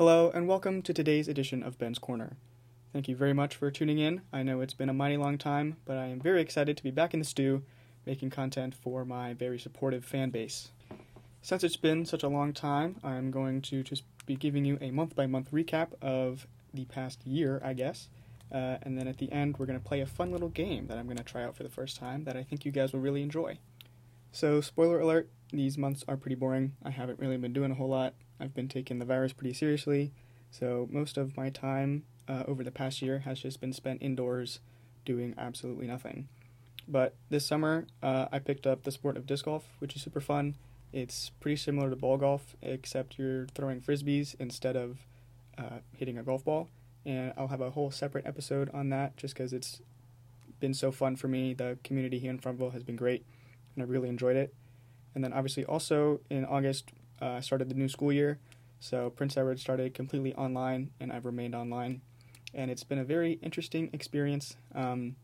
Hello, and welcome to today's edition of Ben's Corner. Thank you very much for tuning in. I know it's been a mighty long time, but I am very excited to be back in the stew making content for my very supportive fan base. Since it's been such a long time, I'm going to just be giving you a month by month recap of the past year, I guess. Uh, and then at the end, we're going to play a fun little game that I'm going to try out for the first time that I think you guys will really enjoy. So, spoiler alert, these months are pretty boring. I haven't really been doing a whole lot. I've been taking the virus pretty seriously, so most of my time uh, over the past year has just been spent indoors doing absolutely nothing. But this summer, uh, I picked up the sport of disc golf, which is super fun. It's pretty similar to ball golf, except you're throwing frisbees instead of uh, hitting a golf ball. And I'll have a whole separate episode on that just because it's been so fun for me. The community here in Farmville has been great, and I really enjoyed it. And then, obviously, also in August, uh, I started the new school year. So Prince Edward started completely online, and I've remained online. And it's been a very interesting experience. Um,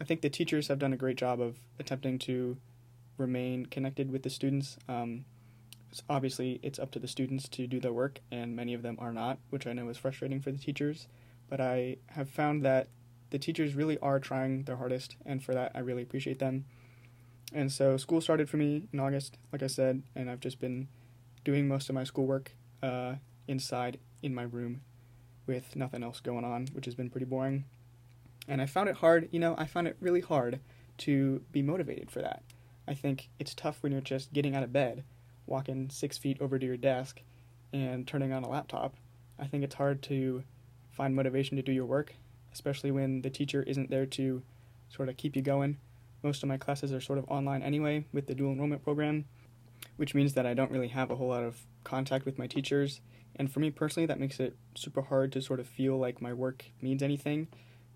I think the teachers have done a great job of attempting to remain connected with the students. Um, obviously, it's up to the students to do their work, and many of them are not, which I know is frustrating for the teachers. But I have found that the teachers really are trying their hardest, and for that, I really appreciate them. And so, school started for me in August, like I said, and I've just been doing most of my schoolwork uh, inside in my room with nothing else going on, which has been pretty boring. And I found it hard, you know, I found it really hard to be motivated for that. I think it's tough when you're just getting out of bed, walking six feet over to your desk, and turning on a laptop. I think it's hard to find motivation to do your work, especially when the teacher isn't there to sort of keep you going. Most of my classes are sort of online anyway with the dual enrollment program, which means that I don't really have a whole lot of contact with my teachers. And for me personally, that makes it super hard to sort of feel like my work means anything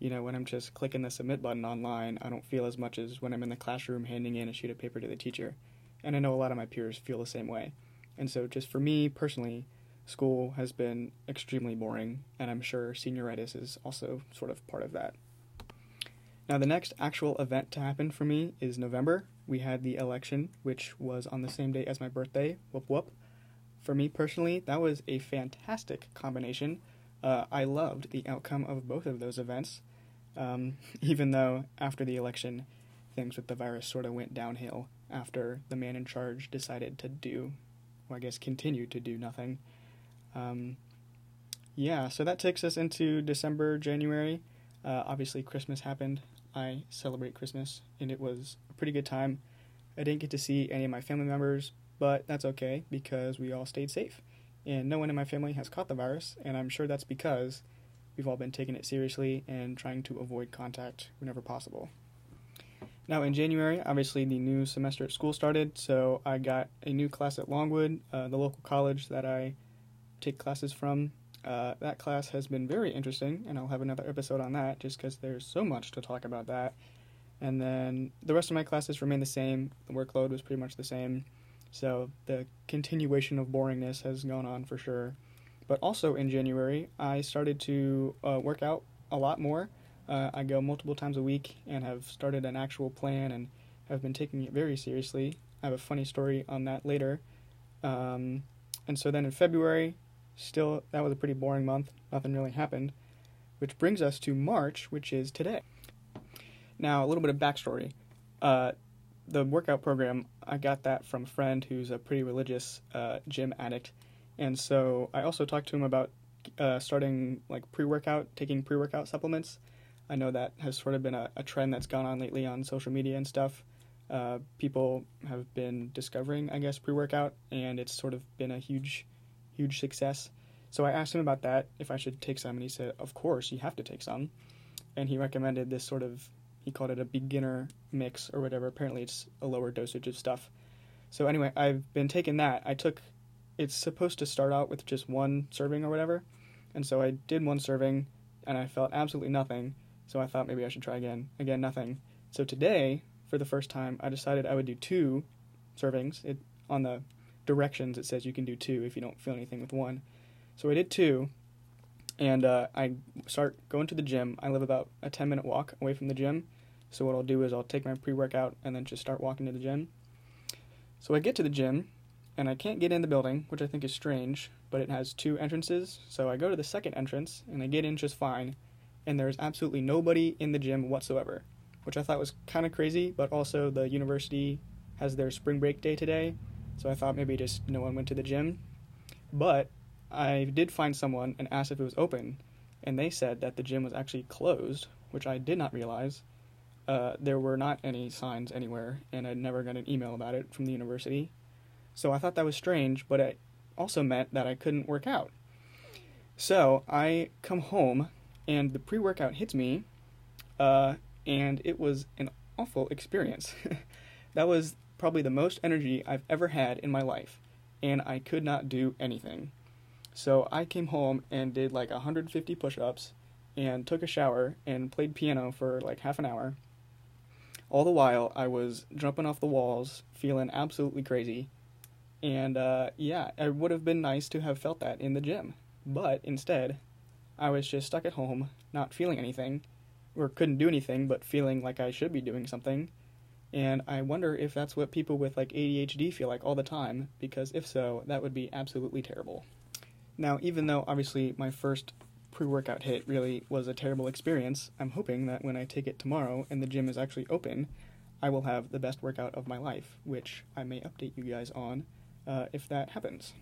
you know, when I'm just clicking the submit button online, I don't feel as much as when I'm in the classroom handing in a sheet of paper to the teacher. And I know a lot of my peers feel the same way. And so, just for me personally, school has been extremely boring, and I'm sure senioritis is also sort of part of that. Now, the next actual event to happen for me is November. We had the election, which was on the same day as my birthday. Whoop whoop. For me personally, that was a fantastic combination. Uh, I loved the outcome of both of those events um, even though after the election, things with the virus sort of went downhill after the man in charge decided to do, or I guess continue to do nothing. Um, yeah, so that takes us into December, January. Uh, obviously, Christmas happened. I celebrate Christmas, and it was pretty good time. I didn't get to see any of my family members, but that's okay because we all stayed safe. And no one in my family has caught the virus, and I'm sure that's because we've all been taking it seriously and trying to avoid contact whenever possible. Now, in January, obviously the new semester at school started, so I got a new class at Longwood, uh, the local college that I take classes from. Uh, that class has been very interesting, and I'll have another episode on that just because there's so much to talk about that. And then the rest of my classes remain the same. The workload was pretty much the same. So the continuation of boringness has gone on for sure. But also in January, I started to uh, work out a lot more. Uh, I go multiple times a week and have started an actual plan and have been taking it very seriously. I have a funny story on that later. Um, and so then in February, still, that was a pretty boring month. Nothing really happened. Which brings us to March, which is today. Now, a little bit of backstory. Uh, the workout program, I got that from a friend who's a pretty religious uh, gym addict and so I also talked to him about uh, starting like pre workout, taking pre workout supplements. I know that has sort of been a, a, trend that's gone on lately on social media and stuff. Uh, people have been discovering, I guess, pre workout, and it's sort of been a huge, huge success. So I asked him about that, if I should take some, and he said, Of course, you have to take some. And he recommended this sort of, he called it a beginner mix or whatever. Apparently, it's a lower dosage of stuff. So anyway, I've been taking that. I took it's supposed to start out with just one serving or whatever. And so I did one serving and I felt absolutely nothing. So I thought maybe I should try again. Again, nothing. So today, for the first time, I decided I would do two servings. It on the directions it says you can do two if you don't feel anything with one. So I did two, and uh, I start going to the gym. I live about a ten minute walk away from the gym. So what I'll do is I'll take my pre workout and then just start walking to the gym. So I get to the gym and I can't get in the building, which I think is strange. but it has two entrances. So I go to the second entrance and I get in just fine, and there's absolutely nobody in the gym whatsoever, which I thought was kind of crazy, but also the university has their spring break day today, so I thought maybe just no one went to the gym. But I did find someone and asked if it was open, and they said that the gym was actually closed, which I did not realize. Uh, there were not any signs anywhere, and I'd never got an email about it from the university. So I thought that was strange, but it also meant that I couldn't work out. So I come home, and the pre workout hits me, uh, and it was an awful experience. that was probably the most energy I've ever had in my life, and I could not do anything. So I came home and did like 150 push ups and took a shower and played piano for like half an hour. All the while, I was jumping off the walls, feeling absolutely crazy. And uh, yeah, it would have been nice to have felt that in the gym. But instead, I was just stuck at home, not feeling anything, or couldn't do anything, but feeling like I should be doing something. And I wonder if that's what people with like ADHD feel like all the time, because if so, that would be absolutely terrible. Now, even though obviously my first pre workout hit really was a terrible experience, I'm hoping that when I take it tomorrow and the gym is actually open, I will have the best workout of my life, which I may update you guys on uh, if that happens.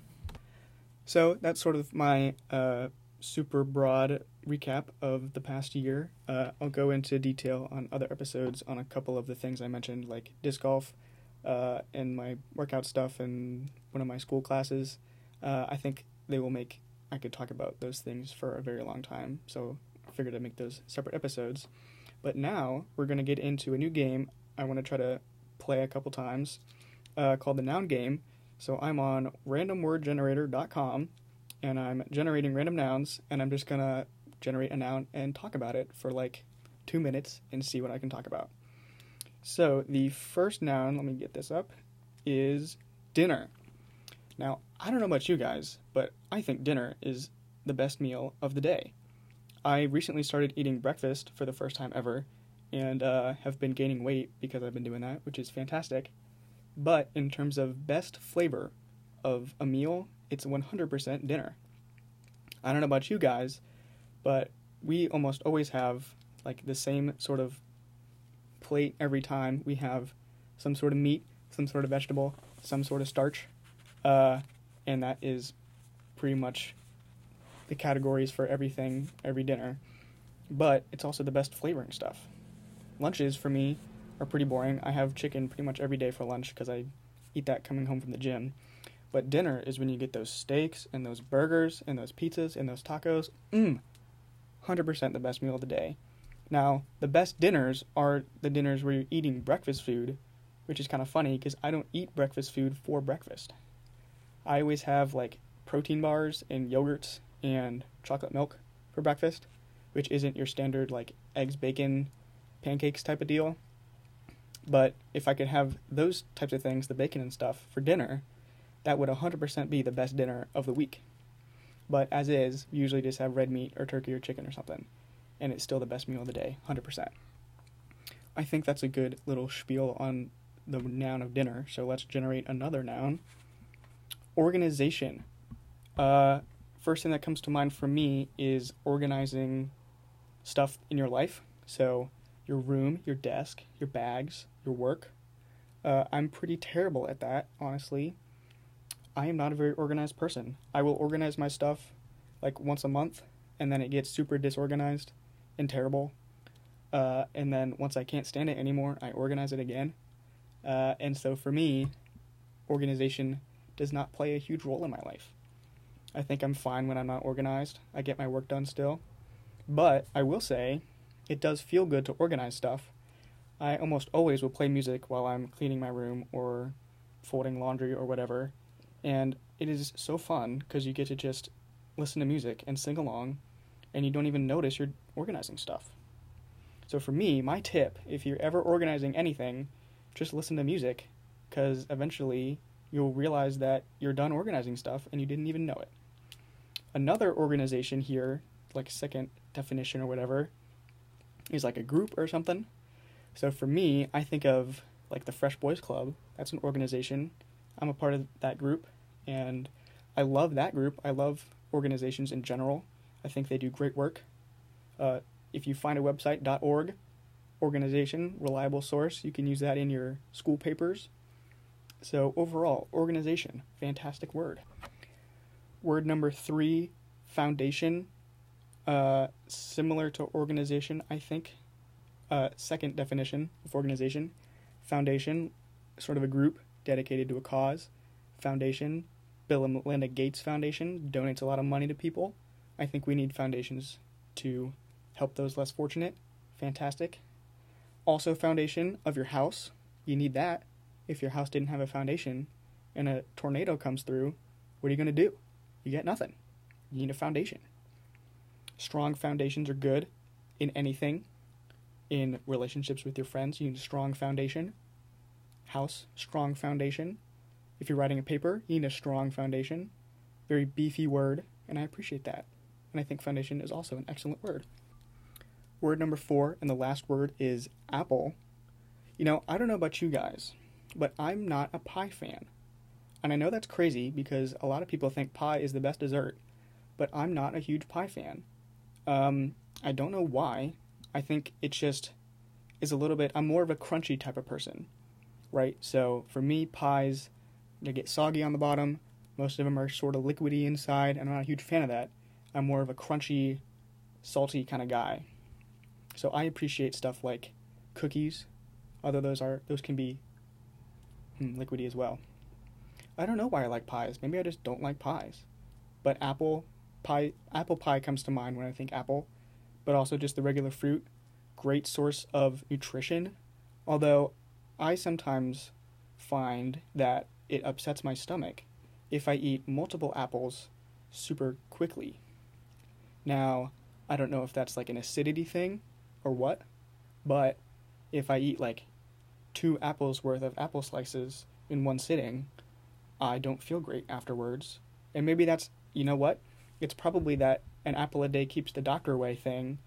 So that's sort of my uh, super broad recap of the past year. Uh, I'll go into detail on other episodes on a couple of the things I mentioned, like disc golf uh, and my workout stuff and one of my school classes. Uh, I think they will make I could talk about those things for a very long time. So I figured I'd make those separate episodes. But now we're going to get into a new game I want to try to play a couple times uh, called the Noun Game. So I'm on randomwordgenerator.com and I'm generating random nouns and I'm just going to generate a noun and talk about it for like two minutes and see what I can talk about. So the first noun, let me get this up, is dinner. Now, I don't know about you guys, but I think dinner is the best meal of the day. I recently started eating breakfast for the first time ever and uh, have been gaining weight because I've been doing that, which is fantastic. But in terms of best flavor of a meal, it's 100% dinner. I don't know about you guys, but we almost always have like the same sort of plate every time. We have some sort of meat, some sort of vegetable, some sort of starch, uh, and that is pretty much the categories for everything, every dinner. But it's also the best flavoring stuff. Lunches for me are pretty boring. I have chicken pretty much every day for lunch because I eat that coming home from the gym. But dinner is when you get those steaks and those burgers and those pizzas and those tacos. Mmm, 100% the best meal of the day. Now, the best dinners are the dinners where you're eating breakfast food, which is kind of funny because I don't eat breakfast food for breakfast. I always have like protein bars and yogurts and chocolate milk for breakfast, which isn't your standard like eggs, bacon, pancakes type of deal. But if I could have those types of things, the bacon and stuff, for dinner, that would 100% be the best dinner of the week. But as is, usually just have red meat or turkey or chicken or something, and it's still the best meal of the day, 100%. I think that's a good little spiel on the noun of dinner, so let's generate another noun organization. Uh, first thing that comes to mind for me is organizing stuff in your life. So, your room, your desk, your bags, your work. Uh, I'm pretty terrible at that, honestly. I am not a very organized person. I will organize my stuff like once a month, and then it gets super disorganized and terrible. Uh, and then once I can't stand it anymore, I organize it again. Uh, and so for me, organization does not play a huge role in my life. I think I'm fine when I'm not organized. I get my work done still. But I will say, it does feel good to organize stuff. I almost always will play music while I'm cleaning my room or folding laundry or whatever. And it is so fun because you get to just listen to music and sing along, and you don't even notice you're organizing stuff. So, for me, my tip if you're ever organizing anything, just listen to music because eventually you'll realize that you're done organizing stuff and you didn't even know it. Another organization here, like second definition or whatever, is like a group or something. So for me, I think of like the Fresh Boys Club. That's an organization. I'm a part of that group, and I love that group. I love organizations in general. I think they do great work. Uh, if you find a website, .org, organization, reliable source, you can use that in your school papers. So overall, organization, fantastic word. Word number three, foundation, uh, similar to organization, I think. Uh, second definition of organization, foundation, sort of a group dedicated to a cause. Foundation, Bill and Melinda Gates Foundation donates a lot of money to people. I think we need foundations to help those less fortunate. Fantastic. Also, foundation of your house. You need that. If your house didn't have a foundation and a tornado comes through, what are you going to do? You get nothing. You need a foundation. Strong foundations are good in anything. In relationships with your friends, you need a strong foundation. House, strong foundation. If you're writing a paper, you need a strong foundation. Very beefy word, and I appreciate that. And I think foundation is also an excellent word. Word number four, and the last word is apple. You know, I don't know about you guys, but I'm not a pie fan. And I know that's crazy because a lot of people think pie is the best dessert, but I'm not a huge pie fan. Um, I don't know why. I think it just is a little bit, I'm more of a crunchy type of person, right? So for me, pies, they get soggy on the bottom. Most of them are sort of liquidy inside, and I'm not a huge fan of that. I'm more of a crunchy, salty kind of guy. So I appreciate stuff like cookies, although those are those can be hmm, liquidy as well. I don't know why I like pies. Maybe I just don't like pies. But apple pie apple pie comes to mind when I think apple, but also just the regular fruit, great source of nutrition. Although I sometimes find that it upsets my stomach if I eat multiple apples super quickly. Now, I don't know if that's like an acidity thing or what, but if I eat like two apples worth of apple slices in one sitting, I don't feel great afterwards. And maybe that's, you know what? It's probably that an apple a day keeps the doctor away thing,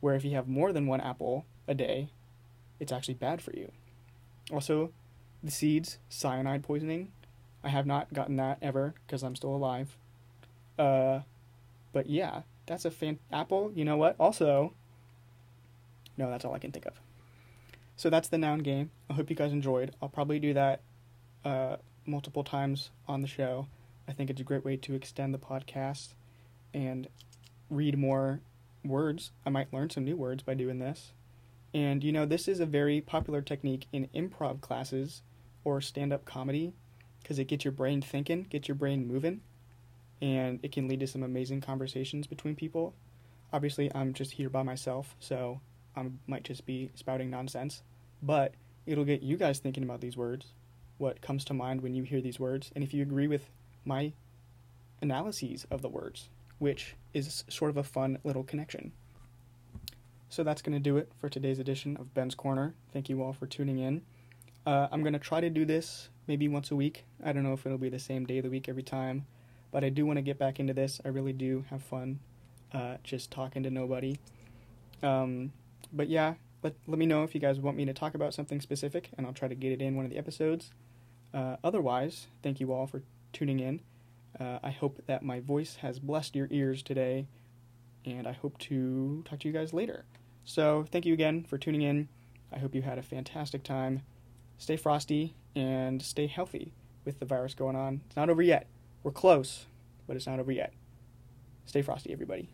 where if you have more than one apple a day, it's actually bad for you. Also, the seeds, cyanide poisoning. I have not gotten that ever because I'm still alive. Uh, but yeah, that's a fan. Apple, you know what? Also, no, that's all I can think of. So that's the noun game. I hope you guys enjoyed. I'll probably do that uh, multiple times on the show. I think it's a great way to extend the podcast and read more words. I might learn some new words by doing this. And you know, this is a very popular technique in improv classes or stand up comedy because it gets your brain thinking, gets your brain moving, and it can lead to some amazing conversations between people. Obviously, I'm just here by myself, so I might just be spouting nonsense, but it'll get you guys thinking about these words, what comes to mind when you hear these words, and if you agree with my analyses of the words, which is sort of a fun little connection. So that's going to do it for today's edition of Ben's Corner. Thank you all for tuning in. Uh, I'm going to try to do this maybe once a week. I don't know if it'll be the same day of the week every time, but I do want to get back into this. I really do have fun uh, just talking to nobody. Um, but yeah, let, let me know if you guys want me to talk about something specific, and I'll try to get it in one of the episodes. Uh, otherwise, thank you all for tuning in. Uh, I hope that my voice has blessed your ears today, and I hope to talk to you guys later. So, thank you again for tuning in. I hope you had a fantastic time. Stay frosty and stay healthy with the virus going on. It's not over yet. We're close, but it's not over yet. Stay frosty, everybody.